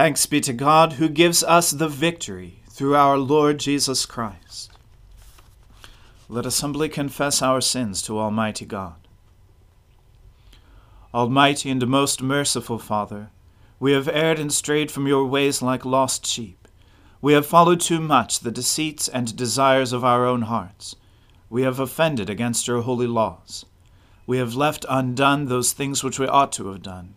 Thanks be to God who gives us the victory through our Lord Jesus Christ. Let us humbly confess our sins to Almighty God. Almighty and most merciful Father, we have erred and strayed from your ways like lost sheep. We have followed too much the deceits and desires of our own hearts. We have offended against your holy laws. We have left undone those things which we ought to have done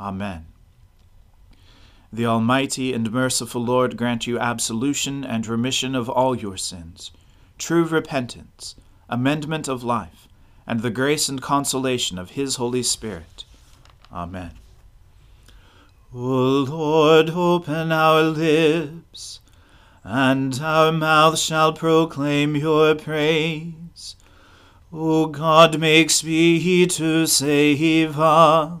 Amen. The Almighty and merciful Lord grant you absolution and remission of all your sins, true repentance, amendment of life, and the grace and consolation of His Holy Spirit. Amen. O Lord, open our lips, and our mouth shall proclaim your praise. O God, make speed to save us.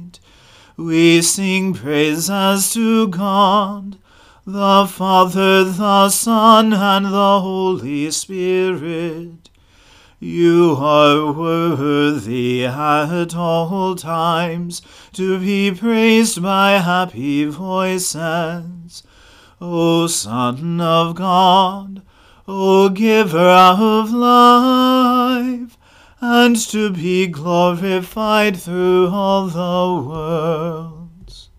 we sing praises to God, the Father, the Son, and the Holy Spirit. You are worthy at all times to be praised by happy voices. O Son of God, O Giver of life, and to be glorified through all the worlds.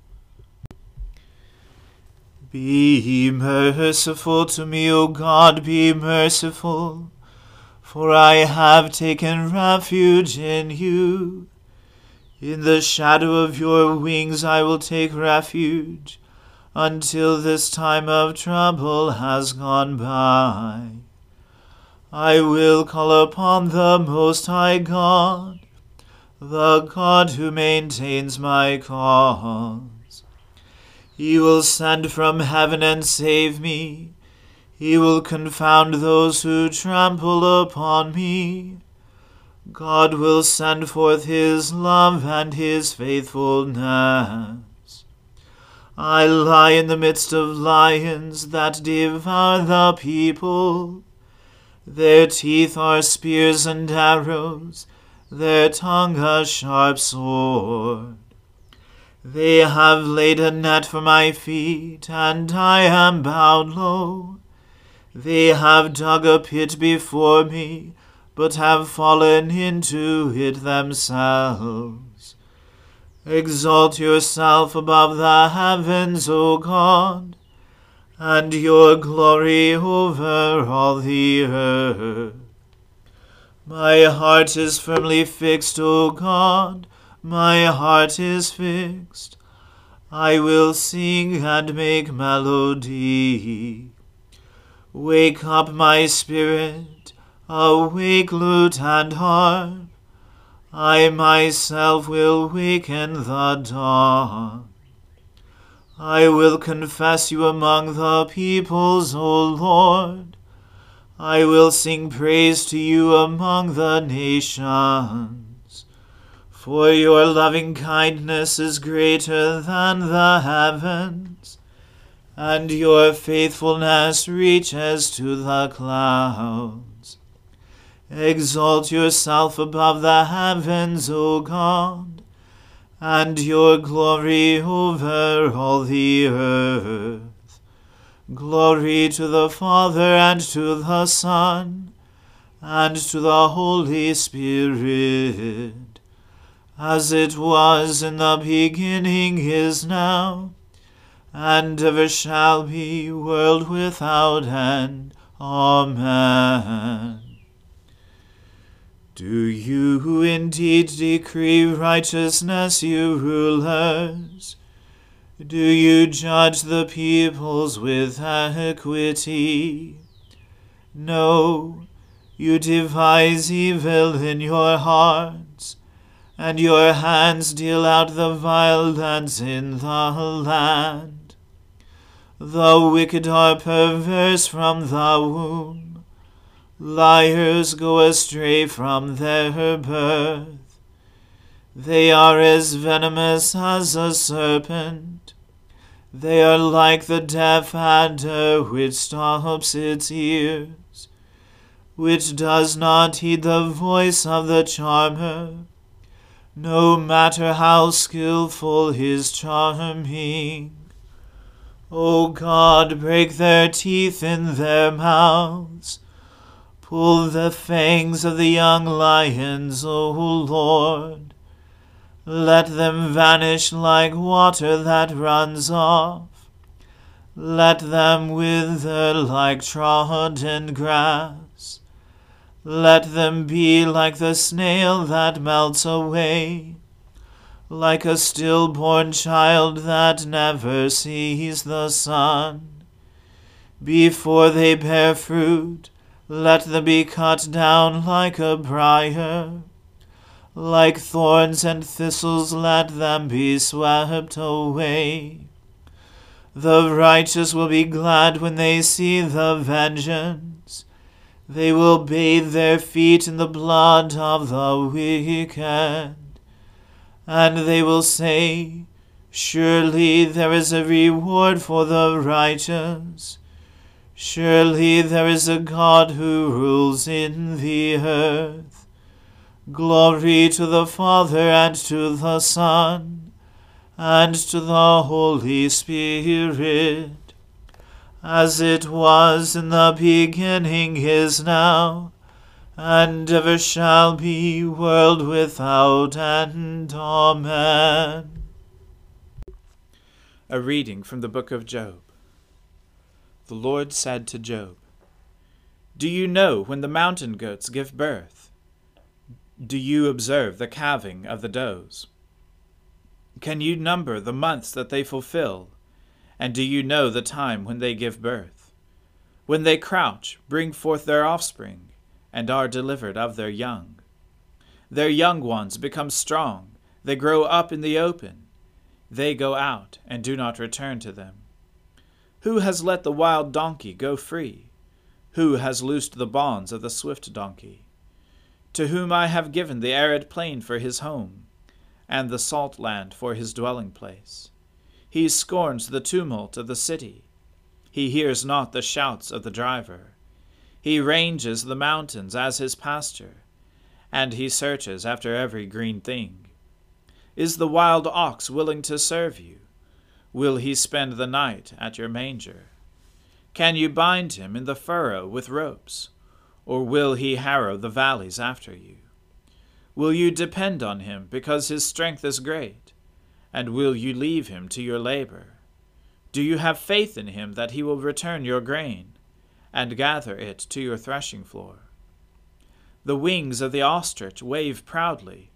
Be merciful to me, O God, be merciful, for I have taken refuge in you. In the shadow of your wings I will take refuge until this time of trouble has gone by. I will call upon the Most High God, the God who maintains my cause. He will send from heaven and save me. He will confound those who trample upon me. God will send forth his love and his faithfulness. I lie in the midst of lions that devour the people. Their teeth are spears and arrows, their tongue a sharp sword. They have laid a net for my feet, and I am bowed low. They have dug a pit before me, but have fallen into it themselves. Exalt yourself above the heavens, O God and your glory over all the earth. My heart is firmly fixed, O God, my heart is fixed. I will sing and make melody. Wake up my spirit, awake lute and harp. I myself will waken the dawn. I will confess you among the peoples, O Lord. I will sing praise to you among the nations. For your loving kindness is greater than the heavens, and your faithfulness reaches to the clouds. Exalt yourself above the heavens, O God, and your glory over all the earth. Glory to the Father and to the Son and to the Holy Spirit, as it was in the beginning is now and ever shall be, world without end. Amen. Do you indeed decree righteousness, you rulers? Do you judge the peoples with equity? No, you devise evil in your hearts, and your hands deal out the violence in the land. The wicked are perverse from the womb. Liars go astray from their birth. They are as venomous as a serpent. They are like the deaf adder which stops its ears, which does not heed the voice of the charmer, no matter how skilful his charming. O God, break their teeth in their mouths. Pull the fangs of the young lions, O Lord. Let them vanish like water that runs off. Let them wither like trodden grass. Let them be like the snail that melts away like a stillborn child that never sees the sun. Before they bear fruit, let them be cut down like a briar. Like thorns and thistles, let them be swept away. The righteous will be glad when they see the vengeance. They will bathe their feet in the blood of the wicked and they will say, Surely there is a reward for the righteous. Surely there is a God who rules in the earth. Glory to the Father and to the Son and to the Holy Spirit, as it was in the beginning is now and ever shall be, world without end. Amen. A reading from the book of Job. The Lord said to Job, Do you know when the mountain goats give birth? Do you observe the calving of the does? Can you number the months that they fulfill? And do you know the time when they give birth? When they crouch, bring forth their offspring and are delivered of their young. Their young ones become strong, they grow up in the open. They go out and do not return to them. Who has let the wild donkey go free? Who has loosed the bonds of the swift donkey? To whom I have given the arid plain for his home, and the salt land for his dwelling place. He scorns the tumult of the city. He hears not the shouts of the driver. He ranges the mountains as his pasture, and he searches after every green thing. Is the wild ox willing to serve you? Will he spend the night at your manger? Can you bind him in the furrow with ropes, or will he harrow the valleys after you? Will you depend on him because his strength is great? And will you leave him to your labor? Do you have faith in him that he will return your grain? and gather it to your threshing floor. The wings of the ostrich wave proudly,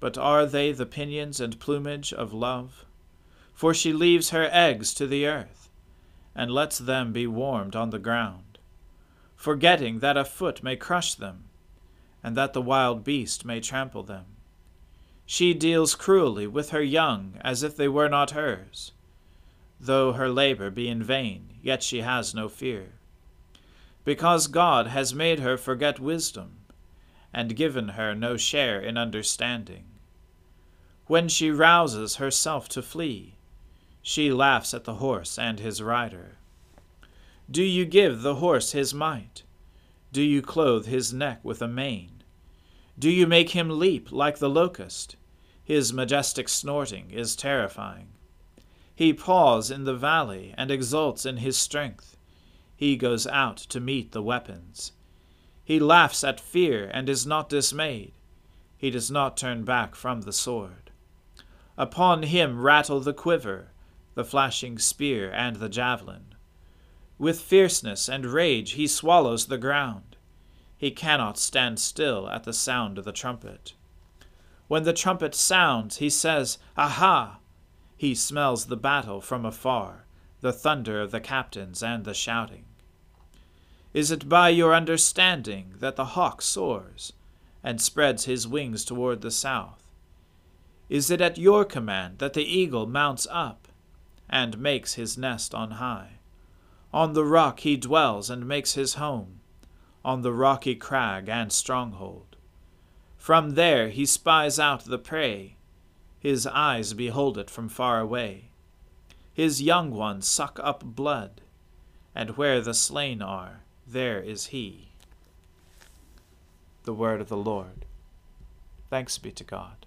but are they the pinions and plumage of love? For she leaves her eggs to the earth, and lets them be warmed on the ground, forgetting that a foot may crush them, and that the wild beast may trample them. She deals cruelly with her young as if they were not hers. Though her labor be in vain, yet she has no fear because God has made her forget wisdom, and given her no share in understanding. When she rouses herself to flee, She laughs at the horse and his rider. Do you give the horse his might? Do you clothe his neck with a mane? Do you make him leap like the locust? His majestic snorting is terrifying. He paws in the valley and exults in his strength. He goes out to meet the weapons. He laughs at fear and is not dismayed. He does not turn back from the sword. Upon him rattle the quiver, the flashing spear and the javelin. With fierceness and rage he swallows the ground. He cannot stand still at the sound of the trumpet. When the trumpet sounds, he says, Aha! He smells the battle from afar, the thunder of the captains and the shouting. Is it by your understanding that the hawk soars, and spreads his wings toward the south? Is it at your command that the eagle mounts up, and makes his nest on high? On the rock he dwells and makes his home, on the rocky crag and stronghold. From there he spies out the prey, his eyes behold it from far away. His young ones suck up blood, and where the slain are, there is he. The word of the Lord. Thanks be to God.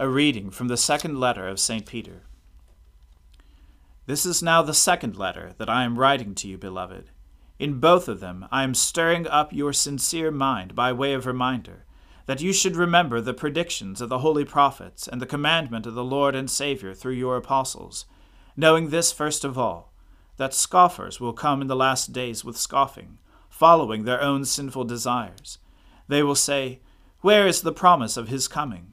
A reading from the second letter of St. Peter. This is now the second letter that I am writing to you, beloved. In both of them I am stirring up your sincere mind by way of reminder, that you should remember the predictions of the holy prophets and the commandment of the Lord and Saviour through your apostles, knowing this first of all, that scoffers will come in the last days with scoffing following their own sinful desires. They will say, Where is the promise of his coming?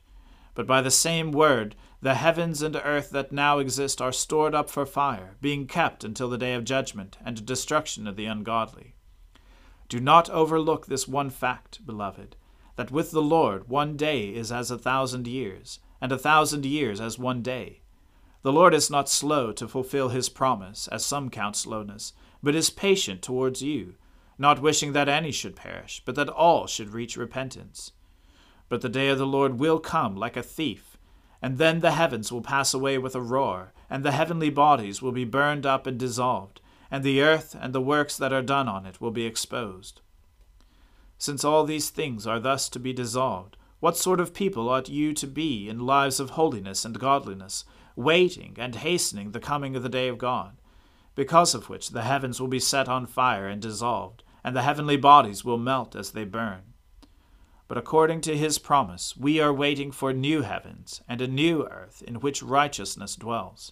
But by the same word the heavens and earth that now exist are stored up for fire, being kept until the day of judgment and destruction of the ungodly. Do not overlook this one fact, beloved, that with the Lord one day is as a thousand years, and a thousand years as one day. The Lord is not slow to fulfill his promise, as some count slowness, but is patient towards you, not wishing that any should perish, but that all should reach repentance. But the day of the Lord will come like a thief and then the heavens will pass away with a roar, and the heavenly bodies will be burned up and dissolved, and the earth and the works that are done on it will be exposed. Since all these things are thus to be dissolved, What sort of people ought you to be in lives of holiness and godliness, waiting and hastening the coming of the day of God, because of which the heavens will be set on fire and dissolved, and the heavenly bodies will melt as they burn? But according to his promise, we are waiting for new heavens and a new earth in which righteousness dwells.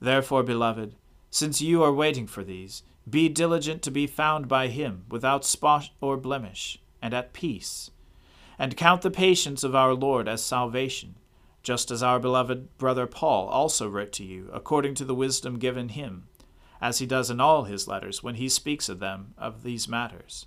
Therefore, beloved, since you are waiting for these, be diligent to be found by him without spot or blemish, and at peace and count the patience of our Lord as salvation, just as our beloved brother Paul also wrote to you, according to the wisdom given him, as he does in all his letters when he speaks of them of these matters.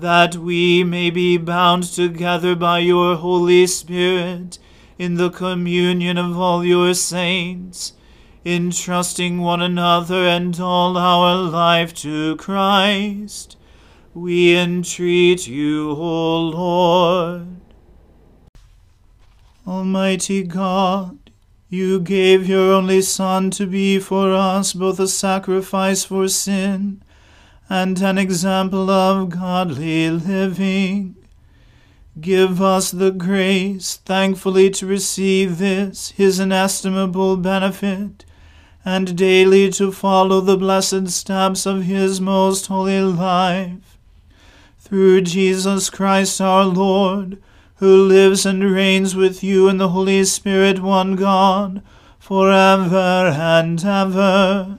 that we may be bound together by your Holy Spirit in the communion of all your saints entrusting one another and all our life to Christ, we entreat you, O Lord. Almighty God, you gave your only Son to be for us both a sacrifice for sin and an example of godly living. Give us the grace thankfully to receive this, his inestimable benefit, and daily to follow the blessed steps of his most holy life. Through Jesus Christ our Lord, who lives and reigns with you in the Holy Spirit, one God, for ever and ever.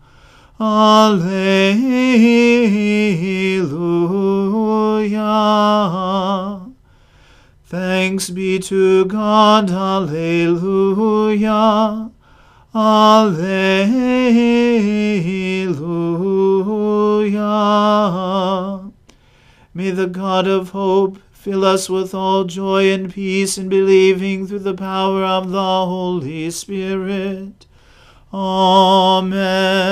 Alleluia. Thanks be to God. Alleluia. Alleluia. May the God of hope Fill us with all joy and peace in believing through the power of the Holy Spirit. Amen.